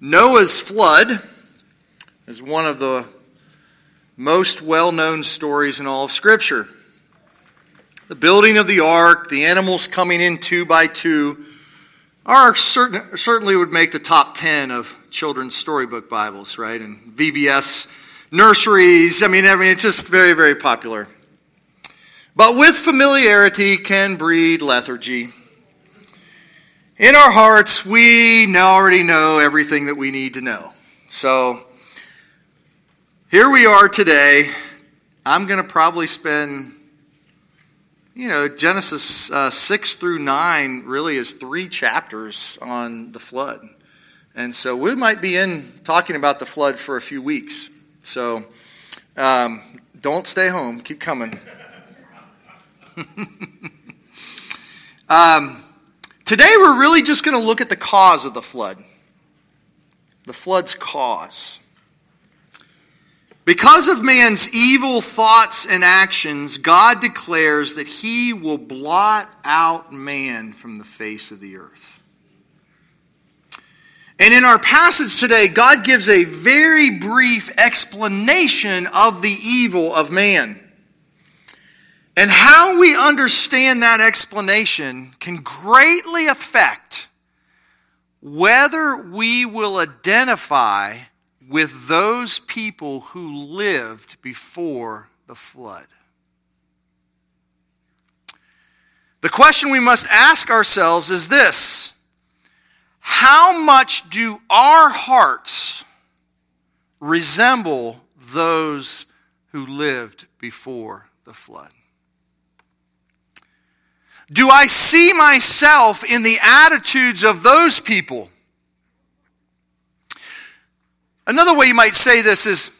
Noah's flood is one of the most well known stories in all of Scripture. The building of the ark, the animals coming in two by two, are certain, certainly would make the top 10 of children's storybook Bibles, right? And VBS nurseries. I mean, I mean, it's just very, very popular. But with familiarity can breed lethargy. In our hearts, we now already know everything that we need to know. So here we are today. I'm going to probably spend, you know, Genesis uh, 6 through 9 really is three chapters on the flood. And so we might be in talking about the flood for a few weeks. So um, don't stay home, keep coming. um, Today, we're really just going to look at the cause of the flood. The flood's cause. Because of man's evil thoughts and actions, God declares that he will blot out man from the face of the earth. And in our passage today, God gives a very brief explanation of the evil of man. And how we understand that explanation can greatly affect whether we will identify with those people who lived before the flood. The question we must ask ourselves is this How much do our hearts resemble those who lived before the flood? Do I see myself in the attitudes of those people? Another way you might say this is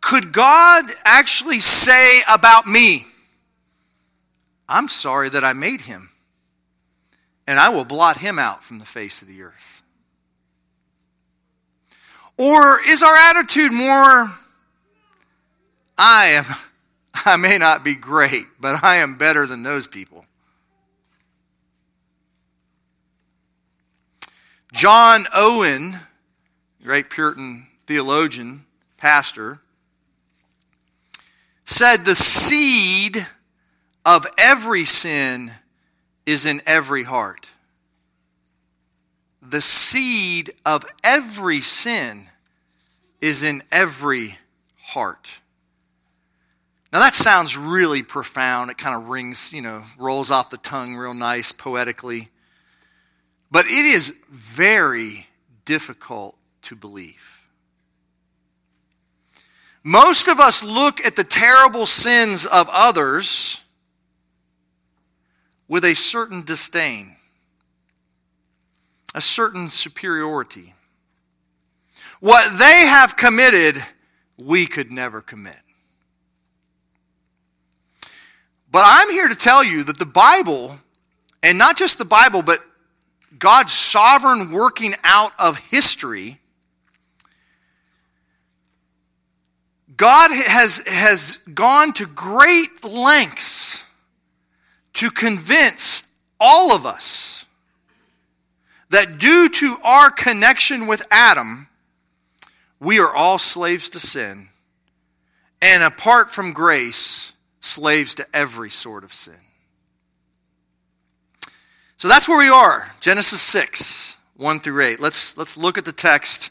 could God actually say about me, I'm sorry that I made him, and I will blot him out from the face of the earth? Or is our attitude more, I am, I may not be great, but I am better than those people? John Owen, great Puritan theologian, pastor, said the seed of every sin is in every heart. The seed of every sin is in every heart. Now that sounds really profound. It kind of rings, you know, rolls off the tongue real nice poetically. But it is very difficult to believe. Most of us look at the terrible sins of others with a certain disdain, a certain superiority. What they have committed, we could never commit. But I'm here to tell you that the Bible, and not just the Bible, but God's sovereign working out of history, God has, has gone to great lengths to convince all of us that due to our connection with Adam, we are all slaves to sin, and apart from grace, slaves to every sort of sin. So that's where we are, Genesis 6, 1 through 8. Let's, let's look at the text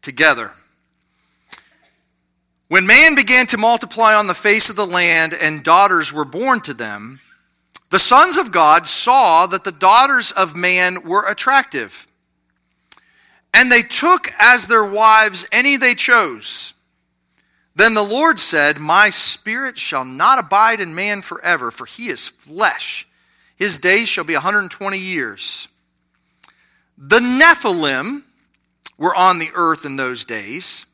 together. When man began to multiply on the face of the land and daughters were born to them, the sons of God saw that the daughters of man were attractive. And they took as their wives any they chose. Then the Lord said, My spirit shall not abide in man forever, for he is flesh his days shall be 120 years. The Nephilim were on the earth in those days.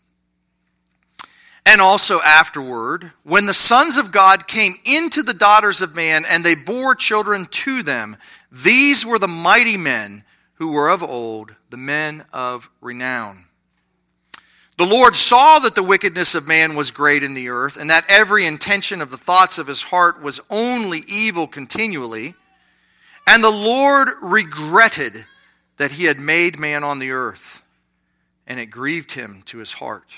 And also afterward, when the sons of God came into the daughters of man and they bore children to them, these were the mighty men who were of old, the men of renown. The Lord saw that the wickedness of man was great in the earth, and that every intention of the thoughts of his heart was only evil continually. And the Lord regretted that he had made man on the earth, and it grieved him to his heart.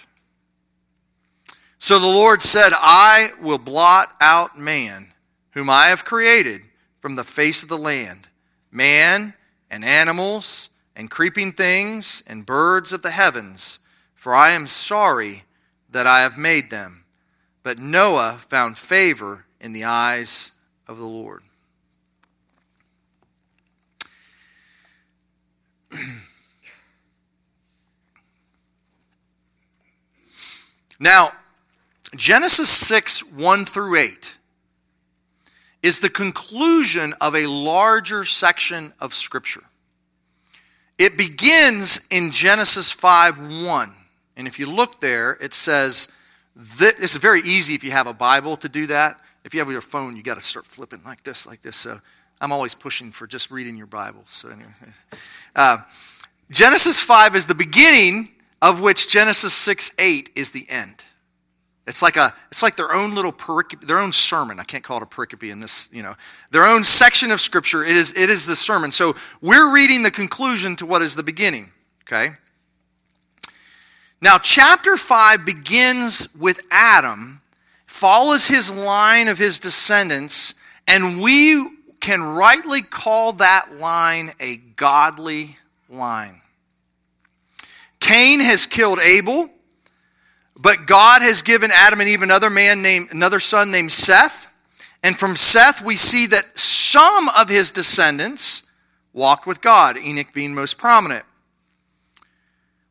So the Lord said, I will blot out man, whom I have created, from the face of the land, man and animals and creeping things and birds of the heavens, for I am sorry that I have made them. But Noah found favor in the eyes of the Lord. now, Genesis 6, 1 through 8, is the conclusion of a larger section of Scripture. It begins in Genesis 5, 1. And if you look there, it says, this, it's very easy if you have a Bible to do that. If you have your phone, you got to start flipping like this, like this. So I'm always pushing for just reading your Bible. So anyway, uh, Genesis 5 is the beginning of which Genesis 6, 8 is the end. It's like a, it's like their own little pericope, their own sermon. I can't call it a pericope in this, you know, their own section of scripture. It is, it is the sermon. So we're reading the conclusion to what is the beginning. Okay. Now, chapter five begins with Adam, follows his line of his descendants, and we can rightly call that line a godly line. Cain has killed Abel. But God has given Adam and Eve another man named another son named Seth. And from Seth we see that some of his descendants walked with God, Enoch being most prominent.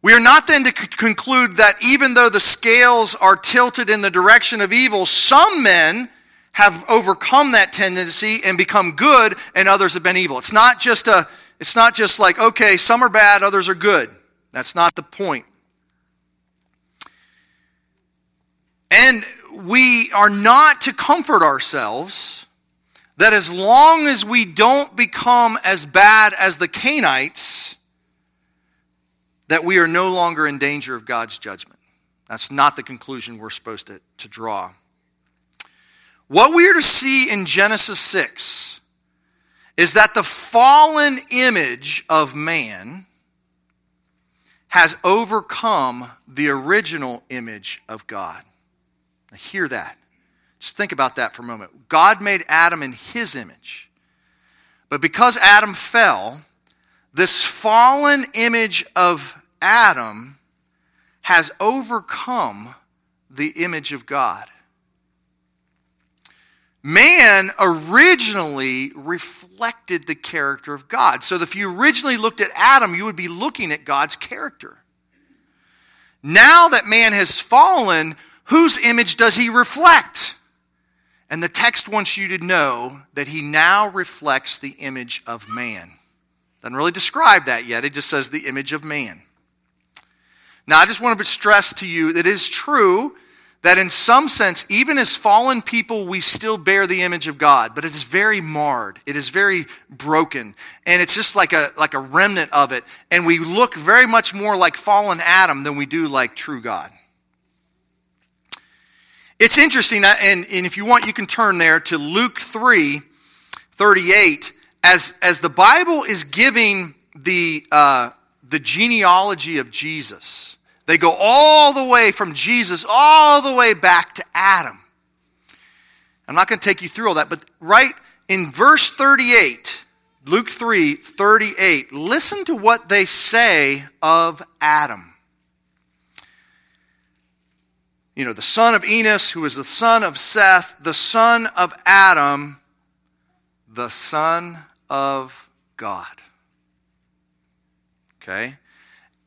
We are not then to conclude that even though the scales are tilted in the direction of evil, some men have overcome that tendency and become good and others have been evil. It's not just a it's not just like okay, some are bad, others are good. That's not the point. And we are not to comfort ourselves that as long as we don't become as bad as the Cainites, that we are no longer in danger of God's judgment. That's not the conclusion we're supposed to, to draw. What we are to see in Genesis 6 is that the fallen image of man has overcome the original image of God. Now, hear that. Just think about that for a moment. God made Adam in his image. But because Adam fell, this fallen image of Adam has overcome the image of God. Man originally reflected the character of God. So if you originally looked at Adam, you would be looking at God's character. Now that man has fallen, Whose image does he reflect? And the text wants you to know that he now reflects the image of man. Doesn't really describe that yet, it just says the image of man. Now, I just want to stress to you that it is true that in some sense, even as fallen people, we still bear the image of God, but it is very marred. It is very broken. And it's just like a, like a remnant of it. And we look very much more like fallen Adam than we do like true God. It's interesting, and, and if you want, you can turn there to Luke 3 38. As, as the Bible is giving the, uh, the genealogy of Jesus, they go all the way from Jesus all the way back to Adam. I'm not going to take you through all that, but right in verse 38, Luke 3 38, listen to what they say of Adam you know, the son of Enos, who is the son of Seth, the son of Adam, the son of God. Okay?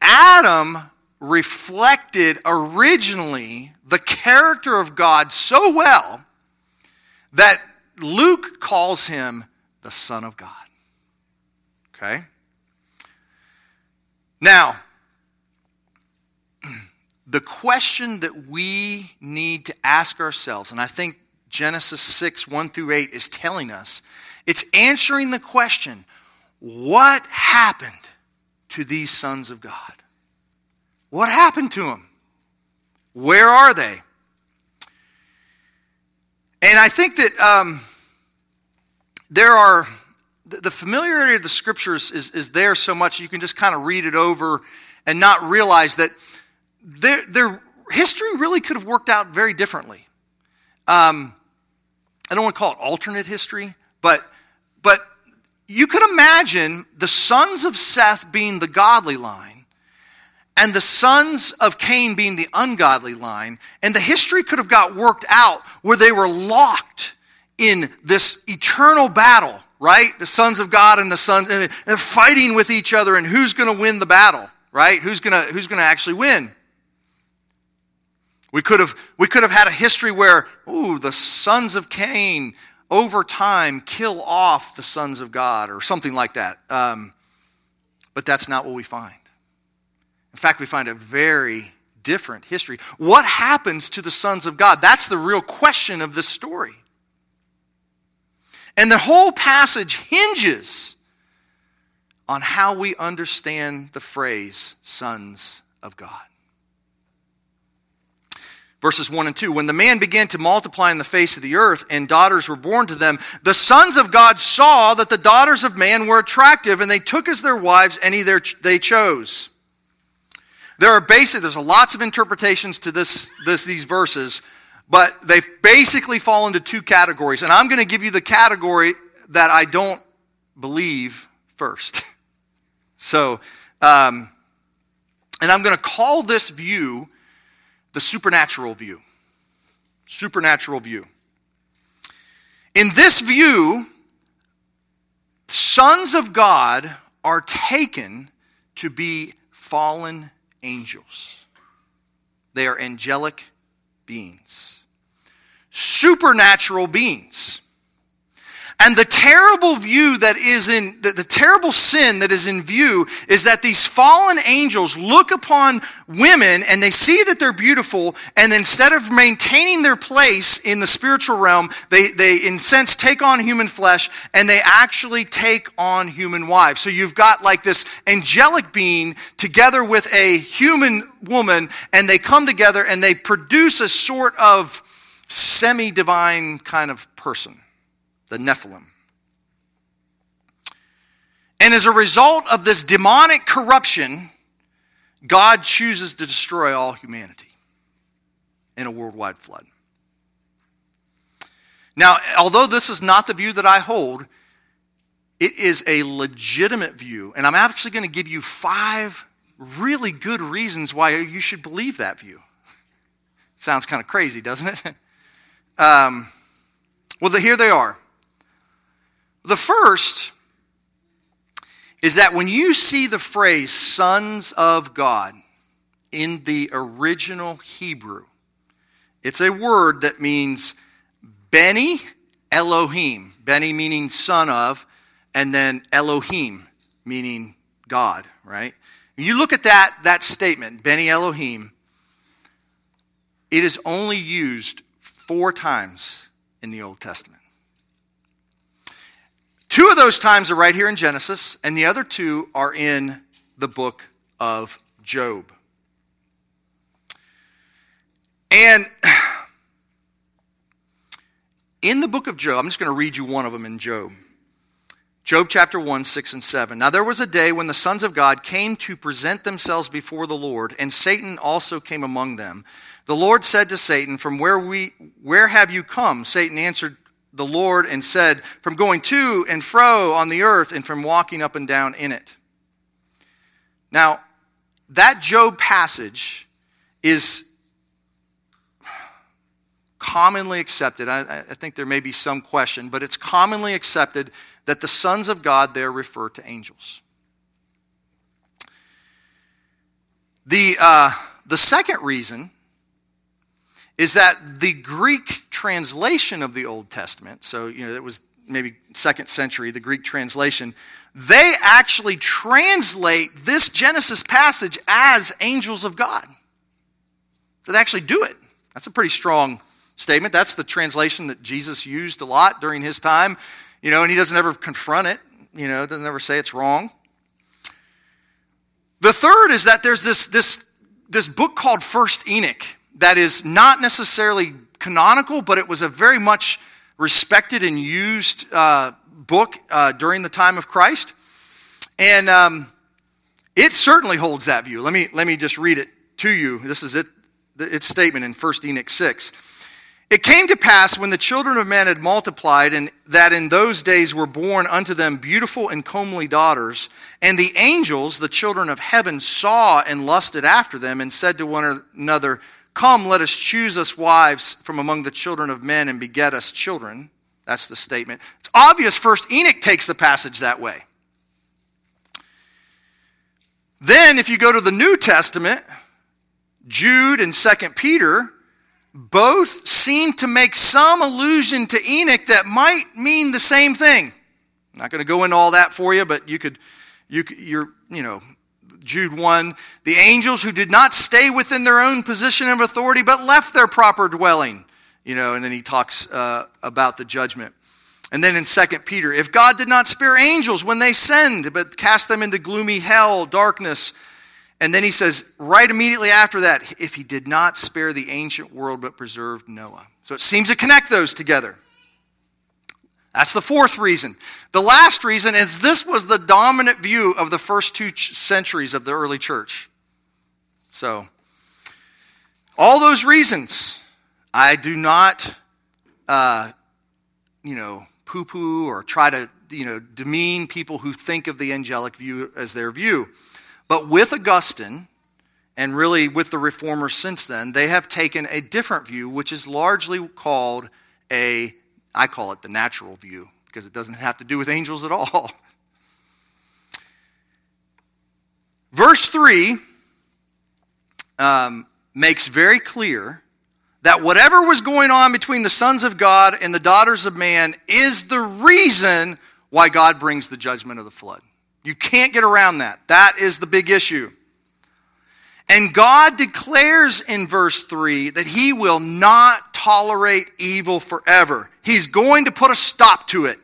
Adam reflected originally the character of God so well that Luke calls him the Son of God. Okay? Now, the question that we need to ask ourselves, and I think Genesis 6, 1 through 8 is telling us, it's answering the question what happened to these sons of God? What happened to them? Where are they? And I think that um, there are the, familiarity of the scriptures is, is there so much you can just kind of read it over and not realize that their, their history really could have worked out very differently. Um, I don't want to call it alternate history, but, but you could imagine the sons of Seth being the godly line and the sons of Cain being the ungodly line, and the history could have got worked out where they were locked in this eternal battle, right? The sons of God and the sons, and they're fighting with each other, and who's going to win the battle, right? Who's going to who's going to actually win? We could have we could have had a history where, ooh, the sons of Cain over time kill off the sons of God, or something like that. Um, but that's not what we find. In fact, we find a very different history. What happens to the sons of God? That's the real question of this story. And the whole passage hinges on how we understand the phrase sons of God. Verses 1 and 2 When the man began to multiply in the face of the earth and daughters were born to them, the sons of God saw that the daughters of man were attractive, and they took as their wives any they chose. There are basic, there's lots of interpretations to this, this, these verses, but they basically fall into two categories. And I'm going to give you the category that I don't believe first. so, um, and I'm going to call this view the supernatural view. Supernatural view. In this view, sons of God are taken to be fallen angels. They are angelic beings, supernatural beings. And the terrible view that is in, the, the, terrible sin that is in view is that these fallen angels look upon women and they see that they're beautiful, and instead of maintaining their place in the spiritual realm, they, they in sense take on human flesh and they actually take on human wives. So you've got like this angelic being together with a human woman, and they come together and they produce a sort of semi divine kind of person the Nephilim. And as a result of this demonic corruption, God chooses to destroy all humanity in a worldwide flood. Now, although this is not the view that I hold, it is a legitimate view. And I'm actually going to give you five really good reasons why you should believe that view. Sounds kind of crazy, doesn't it? um, well, here they are. The first is that when you see the phrase sons of God in the original Hebrew, it's a word that means Beni Elohim. Beni meaning son of, and then Elohim meaning God, right? When you look at that, that statement, Beni Elohim, it is only used four times in the Old Testament. Two of those times are right here in Genesis, and the other two are in the book of Job. And in the book of Job, I'm just going to read you one of them in Job. Job chapter 1, 6 and 7. Now there was a day when the sons of God came to present themselves before the Lord, and Satan also came among them. The Lord said to Satan, From where we where have you come? Satan answered, the Lord and said, from going to and fro on the earth and from walking up and down in it. Now, that Job passage is commonly accepted. I, I, think there may be some question, but it's commonly accepted that the sons of God there refer to angels. The, uh, the second reason is that the Greek translation of the Old Testament, so you know it was maybe second century, the Greek translation, they actually translate this Genesis passage as angels of God. They actually do it. That's a pretty strong statement. That's the translation that Jesus used a lot during his time, you know, and he doesn't ever confront it, you know, doesn't ever say it's wrong. The third is that there's this, this, this book called First Enoch that is not necessarily canonical, but it was a very much respected and used uh, book uh, during the time of Christ. And um, it certainly holds that view. Let me, let me just read it to you. This is it, its statement in 1 Enoch 6. It came to pass when the children of men had multiplied, and that in those days were born unto them beautiful and comely daughters, and the angels, the children of heaven, saw and lusted after them, and said to one another, Come, let us choose us wives from among the children of men, and beget us children. That's the statement. It's obvious, first Enoch takes the passage that way. Then, if you go to the New Testament, Jude and Second Peter, both seem to make some allusion to Enoch that might mean the same thing. I'm not going to go into all that for you, but you could, you, you're, you know, Jude 1, the angels who did not stay within their own position of authority, but left their proper dwelling, you know, and then he talks uh, about the judgment. And then in 2 Peter, if God did not spare angels when they sinned, but cast them into gloomy hell, darkness, and then he says, right immediately after that, if he did not spare the ancient world but preserved Noah. So it seems to connect those together. That's the fourth reason. The last reason is this was the dominant view of the first two centuries of the early church. So, all those reasons, I do not, uh, you know, poo poo or try to, you know, demean people who think of the angelic view as their view. But with Augustine, and really with the reformers since then, they have taken a different view, which is largely called a, I call it the natural view, because it doesn't have to do with angels at all. Verse 3 um, makes very clear that whatever was going on between the sons of God and the daughters of man is the reason why God brings the judgment of the flood. You can't get around that. That is the big issue. And God declares in verse 3 that He will not tolerate evil forever. He's going to put a stop to it.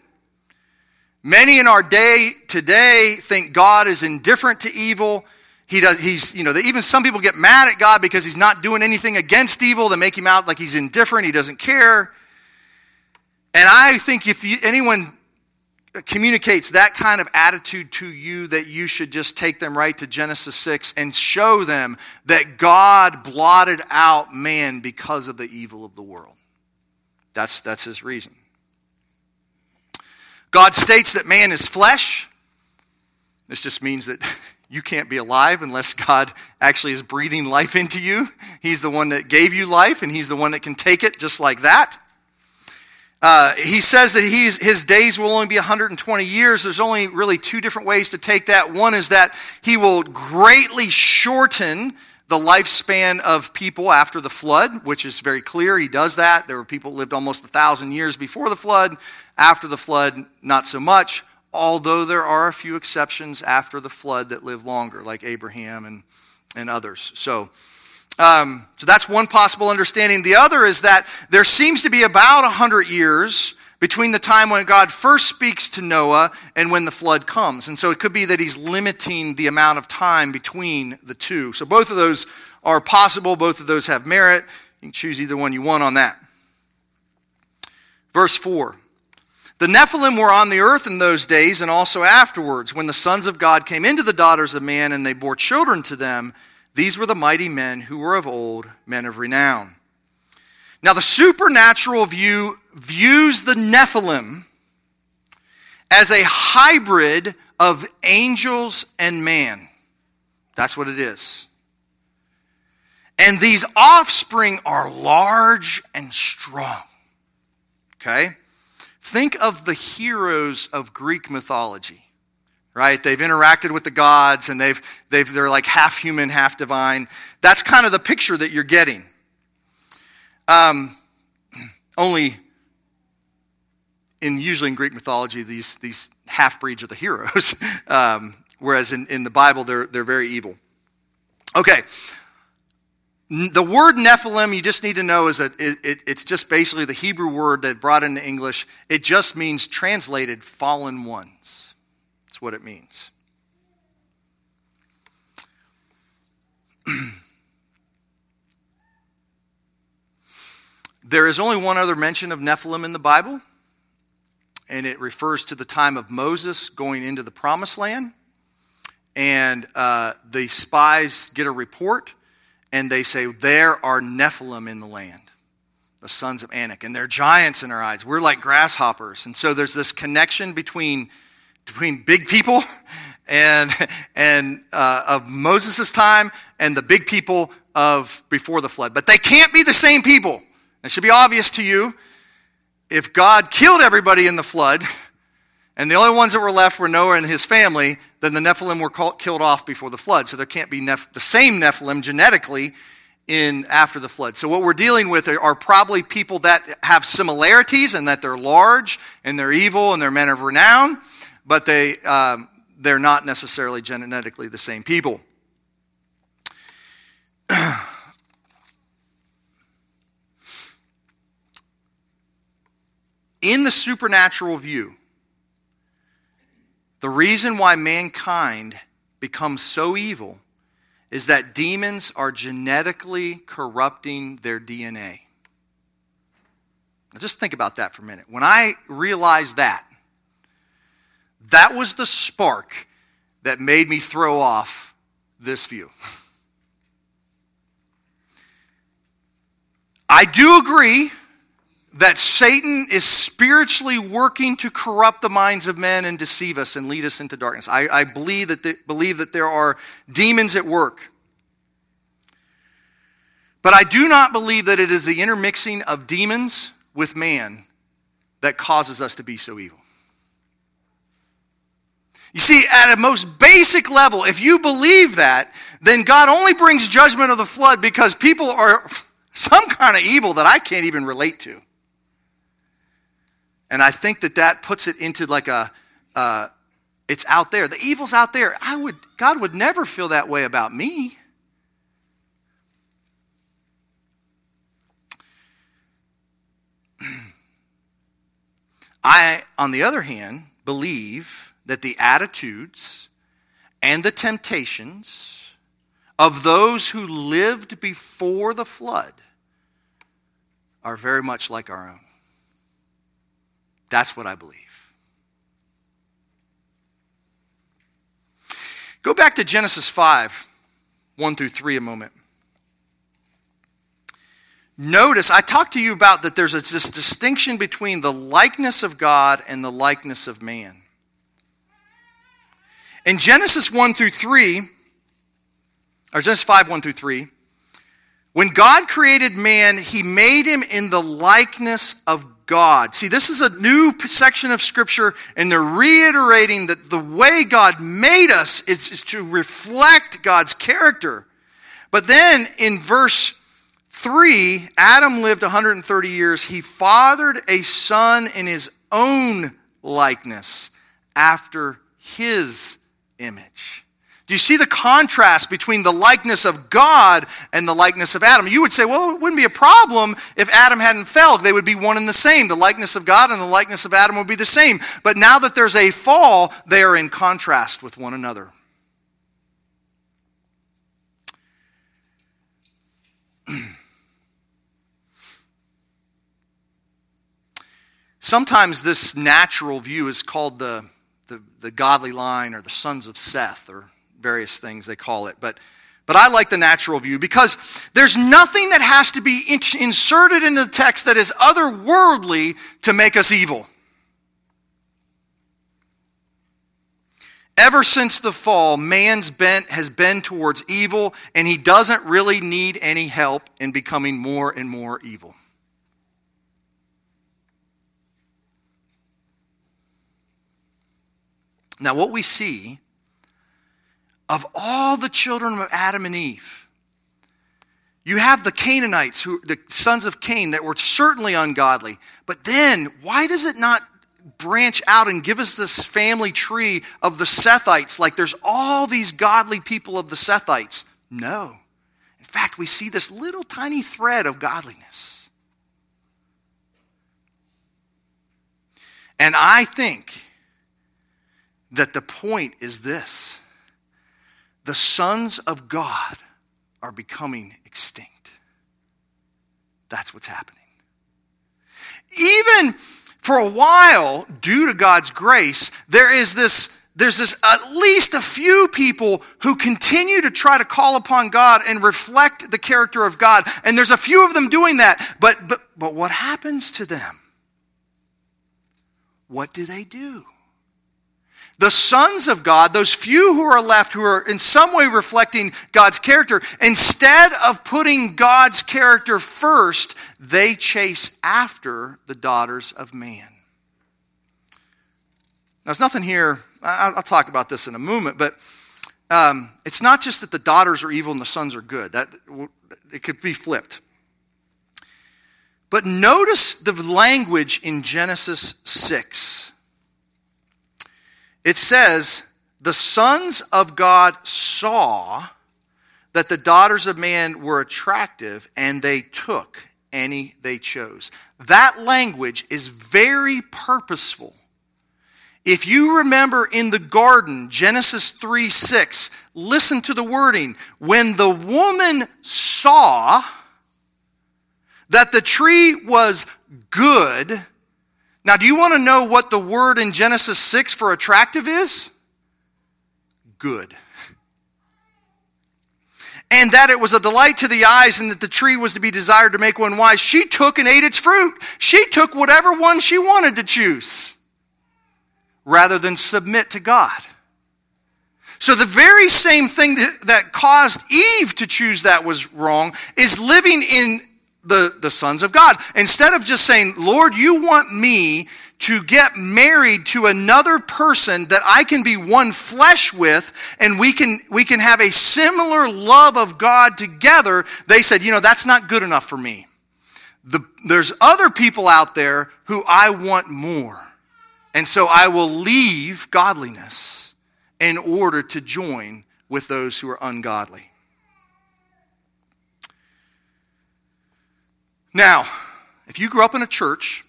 Many in our day today think God is indifferent to evil. He does, he's, you know, even some people get mad at God because he's not doing anything against evil. They make him out like he's indifferent. He doesn't care. And I think if you, anyone communicates that kind of attitude to you that you should just take them right to Genesis 6 and show them that God blotted out man because of the evil of the world. That's, that's his reason. God states that man is flesh. This just means that you can't be alive unless God actually is breathing life into you. He's the one that gave you life, and He's the one that can take it just like that. Uh, he says that he's, his days will only be 120 years. There's only really two different ways to take that. One is that he will greatly shorten the lifespan of people after the flood, which is very clear. He does that. There were people lived almost a thousand years before the flood. After the flood, not so much, although there are a few exceptions after the flood that live longer, like Abraham and, and others. So, um, so that's one possible understanding. The other is that there seems to be about 100 years between the time when God first speaks to Noah and when the flood comes. And so it could be that he's limiting the amount of time between the two. So both of those are possible, both of those have merit. You can choose either one you want on that. Verse 4 The Nephilim were on the earth in those days and also afterwards, when the sons of God came into the daughters of man and they bore children to them. These were the mighty men who were of old, men of renown. Now, the supernatural view views the Nephilim as a hybrid of angels and man. That's what it is. And these offspring are large and strong. Okay? Think of the heroes of Greek mythology right? They've interacted with the gods and they've, they've, they're like half human, half divine. That's kind of the picture that you're getting. Um, only in usually in Greek mythology, these, these half breeds are the heroes, um, whereas in, in the Bible, they're, they're very evil. Okay. The word Nephilim, you just need to know, is that it, it, it's just basically the Hebrew word that brought into English. It just means translated fallen ones. That's what it means. there is only one other mention of Nephilim in the Bible, and it refers to the time of Moses going into the promised land. And uh, the spies get a report, and they say, There are Nephilim in the land, the sons of Anak, and they're giants in our eyes. We're like grasshoppers. And so there's this connection between, between big people and, and uh, of Moses' time and the big people of before the flood. But they can't be the same people. It should be obvious to you if God killed everybody in the flood, and the only ones that were left were Noah and his family, then the Nephilim were called, killed off before the flood. So there can't be Neph- the same Nephilim genetically in after the flood. So what we're dealing with are, probably people that have similarities and that they're large and they're evil and they're men of renown, but they um, they're not necessarily genetically the same people. in the supernatural view, the reason why mankind becomes so evil is that demons are genetically corrupting their DNA. Now just think about that for a minute. When I realized that, that was the spark that made me throw off this view. I do agree that Satan is spiritually working to corrupt the minds of men and deceive us and lead us into darkness. I, I believe, that the, believe that there are demons at work. But I do not believe that it is the intermixing of demons with man that causes us to be so evil. You see, at a most basic level, if you believe that, then God only brings judgment of the flood because people are some kind of evil that I can't even relate to. And I think that that puts it into like a, uh, it's out there. The evil's out there. I would, God would never feel that way about me. I, on the other hand, believe that the attitudes and the temptations of those who lived before the flood are very much like our own. That's what I believe. Go back to Genesis 5, 1 through 3 a moment. Notice, I talked to you about that there's this distinction between the likeness of God and the likeness of man. In Genesis 1 through 3, or Genesis 5, 1 through 3, when God created man, he made him in the likeness of God. See, this is a new section of Scripture, and they're reiterating that the way God made us is, is to reflect God's character. But then in verse 3, Adam lived 130 years. He fathered a son in his own likeness after his image. Do you see the contrast between the likeness of God and the likeness of Adam? You would say, well, it wouldn't be a problem if Adam hadn't fell. They would be one and the same. The likeness of God and the likeness of Adam would be the same. But now that there's a fall, they are in contrast with one another. Sometimes this natural view is called the, the, the godly line or the sons of Seth or various things they call it. But, but I like the natural view because there's nothing that has to be inserted into the text that is otherworldly to make us evil. Ever since the fall, man's bent has been towards evil, and he doesn't really need any help in becoming more and more evil. Now, what we see of all the children of Adam and Eve, you have the Canaanites, who the sons of Cain, that were certainly ungodly. But then, why does it not branch out and give us this family tree of the Sethites? Like there's all these godly people of the Sethites. No. In fact, we see this little tiny thread of godliness. And I think that the point is this the sons of God are becoming extinct. That's what's happening. Even for a while, due to God's grace, there is this there's this at least a few people who continue to try to call upon God and reflect the character of God. And there's a few of them doing that. But but but what happens to them? What do they do? The sons of God, those few who are left who are in some way reflecting God's character, instead of putting God's character first, they chase after the daughters of man. Now, there's nothing here, I'll talk about this in a moment, but um, it's not just that the daughters are evil and the sons are good. That, it could be flipped. But notice the language in Genesis 6 it says, The sons of God saw that the daughters of man were attractive, and they took any they chose. That language is very purposeful. If you remember in the garden, Genesis 3 6, listen to the wording. When the woman saw that the tree was good, now, do you want to know what the word in Genesis 6 for attractive is? Good. And that it was a delight to the eyes and that the tree was to be desired to make one wise. She took and ate its fruit. She took whatever one she wanted to choose rather than submit to God. So, the very same thing that, caused Eve to choose that was wrong is living in the, the sons of God. Instead of just saying, Lord, you want me to get married to another person that I can be one flesh with and we can, we can have a similar love of God together, they said, you know, that's not good enough for me. The, there's other people out there who I want more. And so I will leave godliness in order to join with those who are ungodly. Now, if you grew up in a church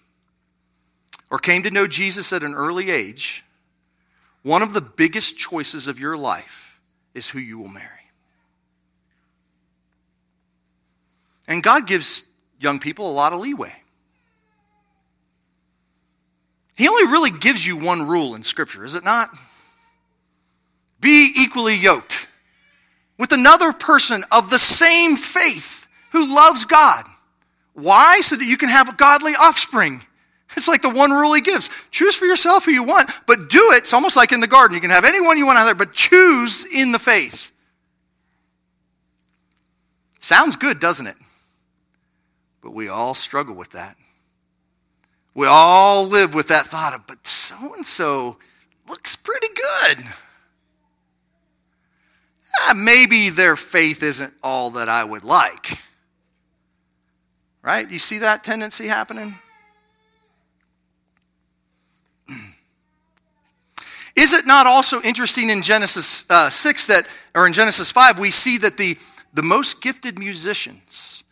or came to know Jesus at an early age, one of the biggest choices of your life is who you will marry. And God gives young people a lot of leeway. He only really gives you one rule in Scripture, is it not? Be equally yoked with another person of the same faith who loves God. Why? So that you can have a godly offspring. It's like the one rule he gives. Choose for yourself who you want, but do it. It's almost like in the garden. You can have anyone you want out there, but choose in the faith. Sounds good, doesn't it? But we all struggle with that. We all live with that thought of, but so and so looks pretty good. Ah, maybe their faith isn't all that I would like. Right? You see that tendency happening? Is it not also interesting in Genesis uh, 6 that, or in Genesis 5, we see that the, the most gifted musicians,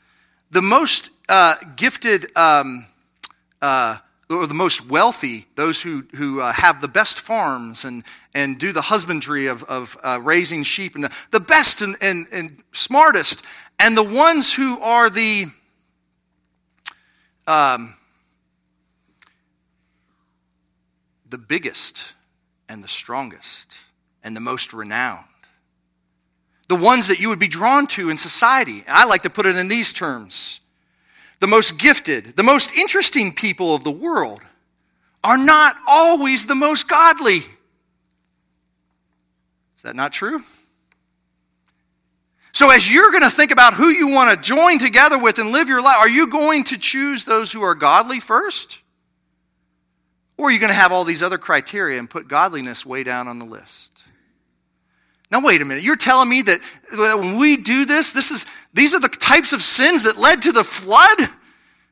the most uh, gifted, um, uh, or the most wealthy, those who, who uh, have the best farms and, and do the husbandry of, of uh, raising sheep, and the, the best and, and, and smartest, and the ones who are the, um, the biggest and the strongest and the most renowned. The ones that you would be drawn to in society. I like to put it in these terms the most gifted, the most interesting people of the world are not always the most godly. Is that not true? So, as you're going to think about who you want to join together with and live your life, are you going to choose those who are godly first? Or are you going to have all these other criteria and put godliness way down on the list? Now, wait a minute. You're telling me that when we do this, this is, these are the types of sins that led to the flood?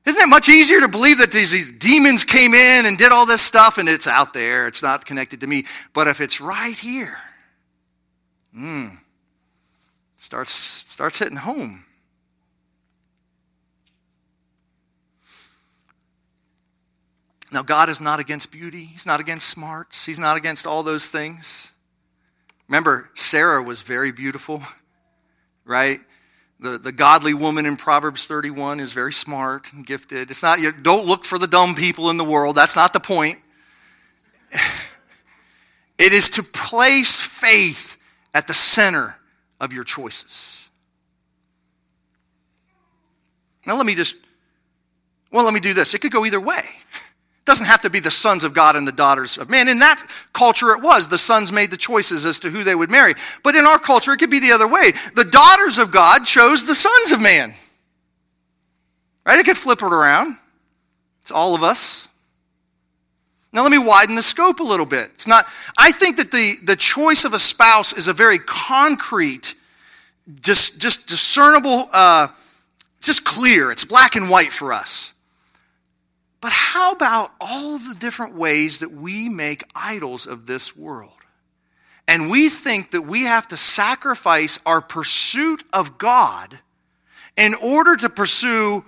Isn't it much easier to believe that these demons came in and did all this stuff and it's out there, it's not connected to me? But if it's right here, hmm starts, starts hitting home. Now, God is not against beauty. He's not against smarts. He's not against all those things. Remember, Sarah was very beautiful, right? the, the godly woman in Proverbs 31 is very smart and gifted. It's not, you don't look for the dumb people in the world. That's not the point. It is to place faith at the center of your choices. Now, let me just, well, let me do this. It could go either way. It doesn't have to be the sons of God and the daughters of man. In that culture, it was. The sons made the choices as to who they would marry. But in our culture, it could be the other way. The daughters of God chose the sons of man. Right? It could flip it around. It's all of us. Now let me widen the scope a little bit. It's not, I think that the, the choice of a spouse is a very concrete, just, just discernible, uh, just clear. It's black and white for us. But how about all the different ways that we make idols of this world? And we think that we have to sacrifice our pursuit of God in order to pursue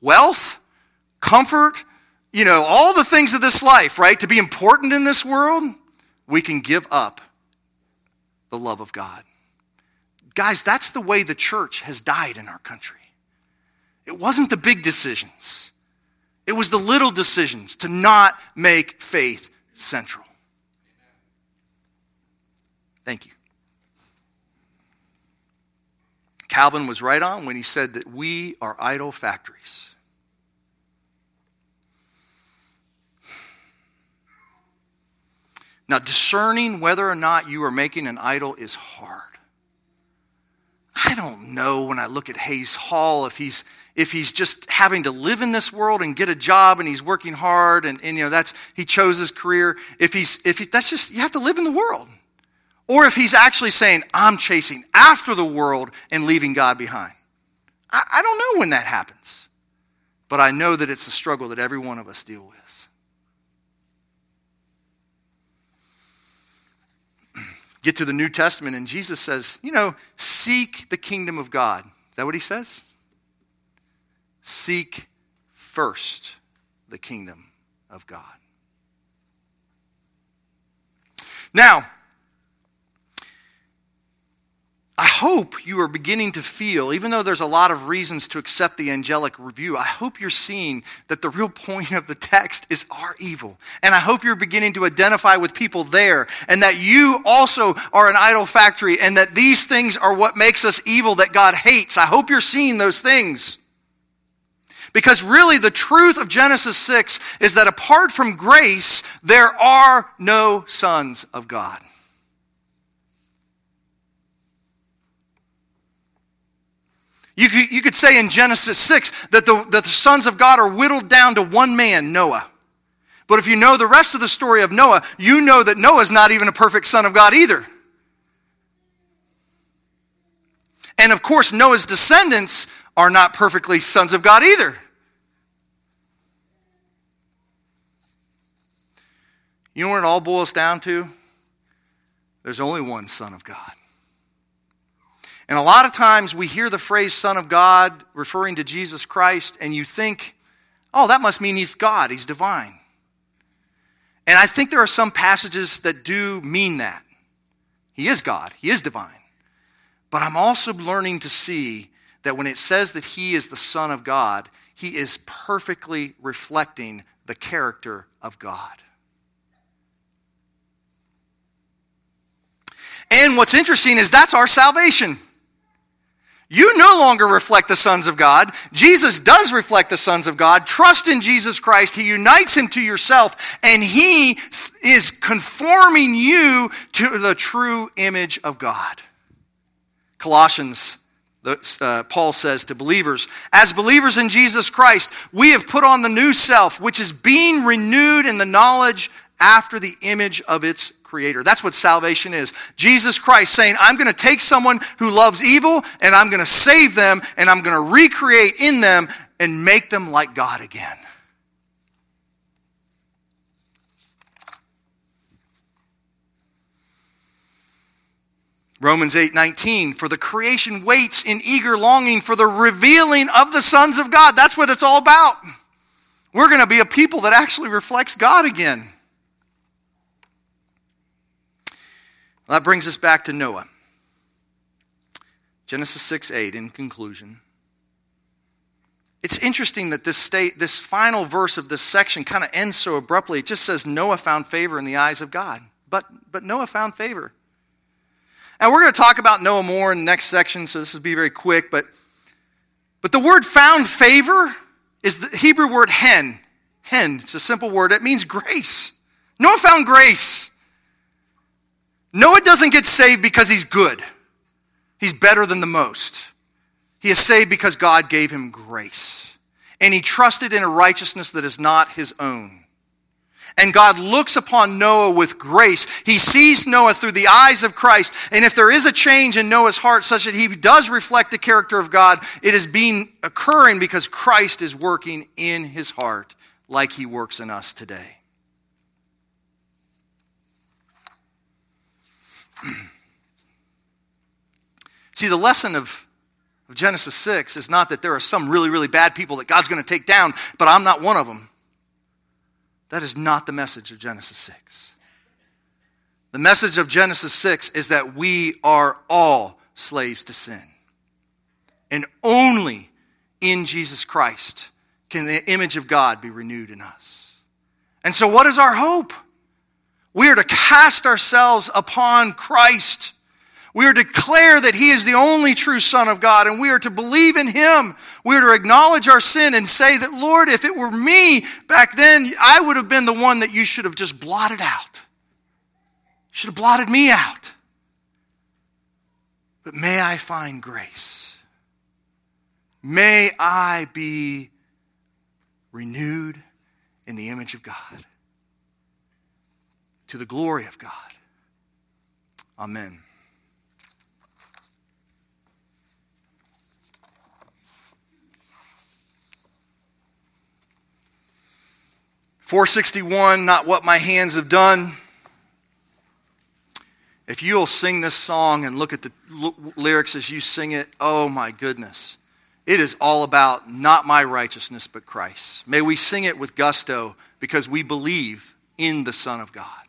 wealth, comfort, you know, all the things of this life, right? To be important in this world, we can give up the love of God. Guys, that's the way the church has died in our country. It wasn't the big decisions, it was the little decisions to not make faith central. Thank you. Calvin was right on when he said that we are idol factories. Now, discerning whether or not you are making an idol is hard. I don't know when I look at Hayes Hall if he's if he's just having to live in this world and get a job and he's working hard and, and you know that's he chose his career. If he's if he, that's just you have to live in the world, or if he's actually saying I'm chasing after the world and leaving God behind. I, I don't know when that happens, but I know that it's a struggle that every one of us deal with. Get to the New Testament, and Jesus says, you know, seek the kingdom of God. Is that what he says? Seek first the kingdom of God. Now, I hope you are beginning to feel, even though there's a lot of reasons to accept the angelic review, I hope you're seeing that the real point of the text is our evil. And I hope you're beginning to identify with people there and that you also are an idol factory and that these things are what makes us evil that God hates. I hope you're seeing those things. Because really, the truth of Genesis 6 is that apart from grace, there are no sons of God. You could, you could say in Genesis 6 that the, that the sons of God are whittled down to one man, Noah. But if you know the rest of the story of Noah, you know that Noah's not even a perfect son of God either. And of course, Noah's descendants are not perfectly sons of God either. You know what it all boils down to? There's only one Son of God. And a lot of times we hear the phrase Son of God referring to Jesus Christ, and you think, oh, that must mean he's God, he's divine. And I think there are some passages that do mean that. He is God, he is divine. But I'm also learning to see that when it says that he is the Son of God, he is perfectly reflecting the character of God. And what's interesting is that's our salvation. You no longer reflect the sons of God. Jesus does reflect the sons of God. Trust in Jesus Christ. He unites him to yourself, and he is conforming you to the true image of God. Colossians, uh, Paul says to believers, as believers in Jesus Christ, we have put on the new self, which is being renewed in the knowledge after the image of its creator. That's what salvation is. Jesus Christ saying, I'm going to take someone who loves evil and I'm going to save them and I'm going to recreate in them and make them like God again. Romans 8:19 for the creation waits in eager longing for the revealing of the sons of God. That's what it's all about. We're going to be a people that actually reflects God again. Well, that brings us back to Noah. Genesis 6 8, in conclusion. It's interesting that this state, this final verse of this section kind of ends so abruptly. It just says Noah found favor in the eyes of God. But, but Noah found favor. And we're going to talk about Noah more in the next section, so this will be very quick. But, but the word found favor is the Hebrew word hen. Hen, it's a simple word. It means grace. Noah found grace. Noah doesn't get saved because he's good, he's better than the most. He is saved because God gave him grace. And he trusted in a righteousness that is not his own. And God looks upon Noah with grace. He sees Noah through the eyes of Christ. And if there is a change in Noah's heart such that he does reflect the character of God, it is being occurring because Christ is working in his heart like he works in us today. See, the lesson of, of Genesis 6 is not that there are some really, really bad people that God's going to take down, but I'm not one of them. That is not the message of Genesis 6. The message of Genesis 6 is that we are all slaves to sin. And only in Jesus Christ can the image of God be renewed in us. And so, what is our hope? We are to cast ourselves upon Christ. We are to declare that He is the only true Son of God, and we are to believe in Him. We are to acknowledge our sin and say that, Lord, if it were me back then, I would have been the one that you should have just blotted out. You should have blotted me out. But may I find grace. May I be renewed in the image of God, to the glory of God. Amen. 461, not what my hands have done. If you'll sing this song and look at the lyrics as you sing it, oh my goodness. It is all about not my righteousness, but Christ. May we sing it with gusto because we believe in the Son of God.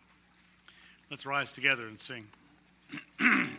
Let's rise together and sing.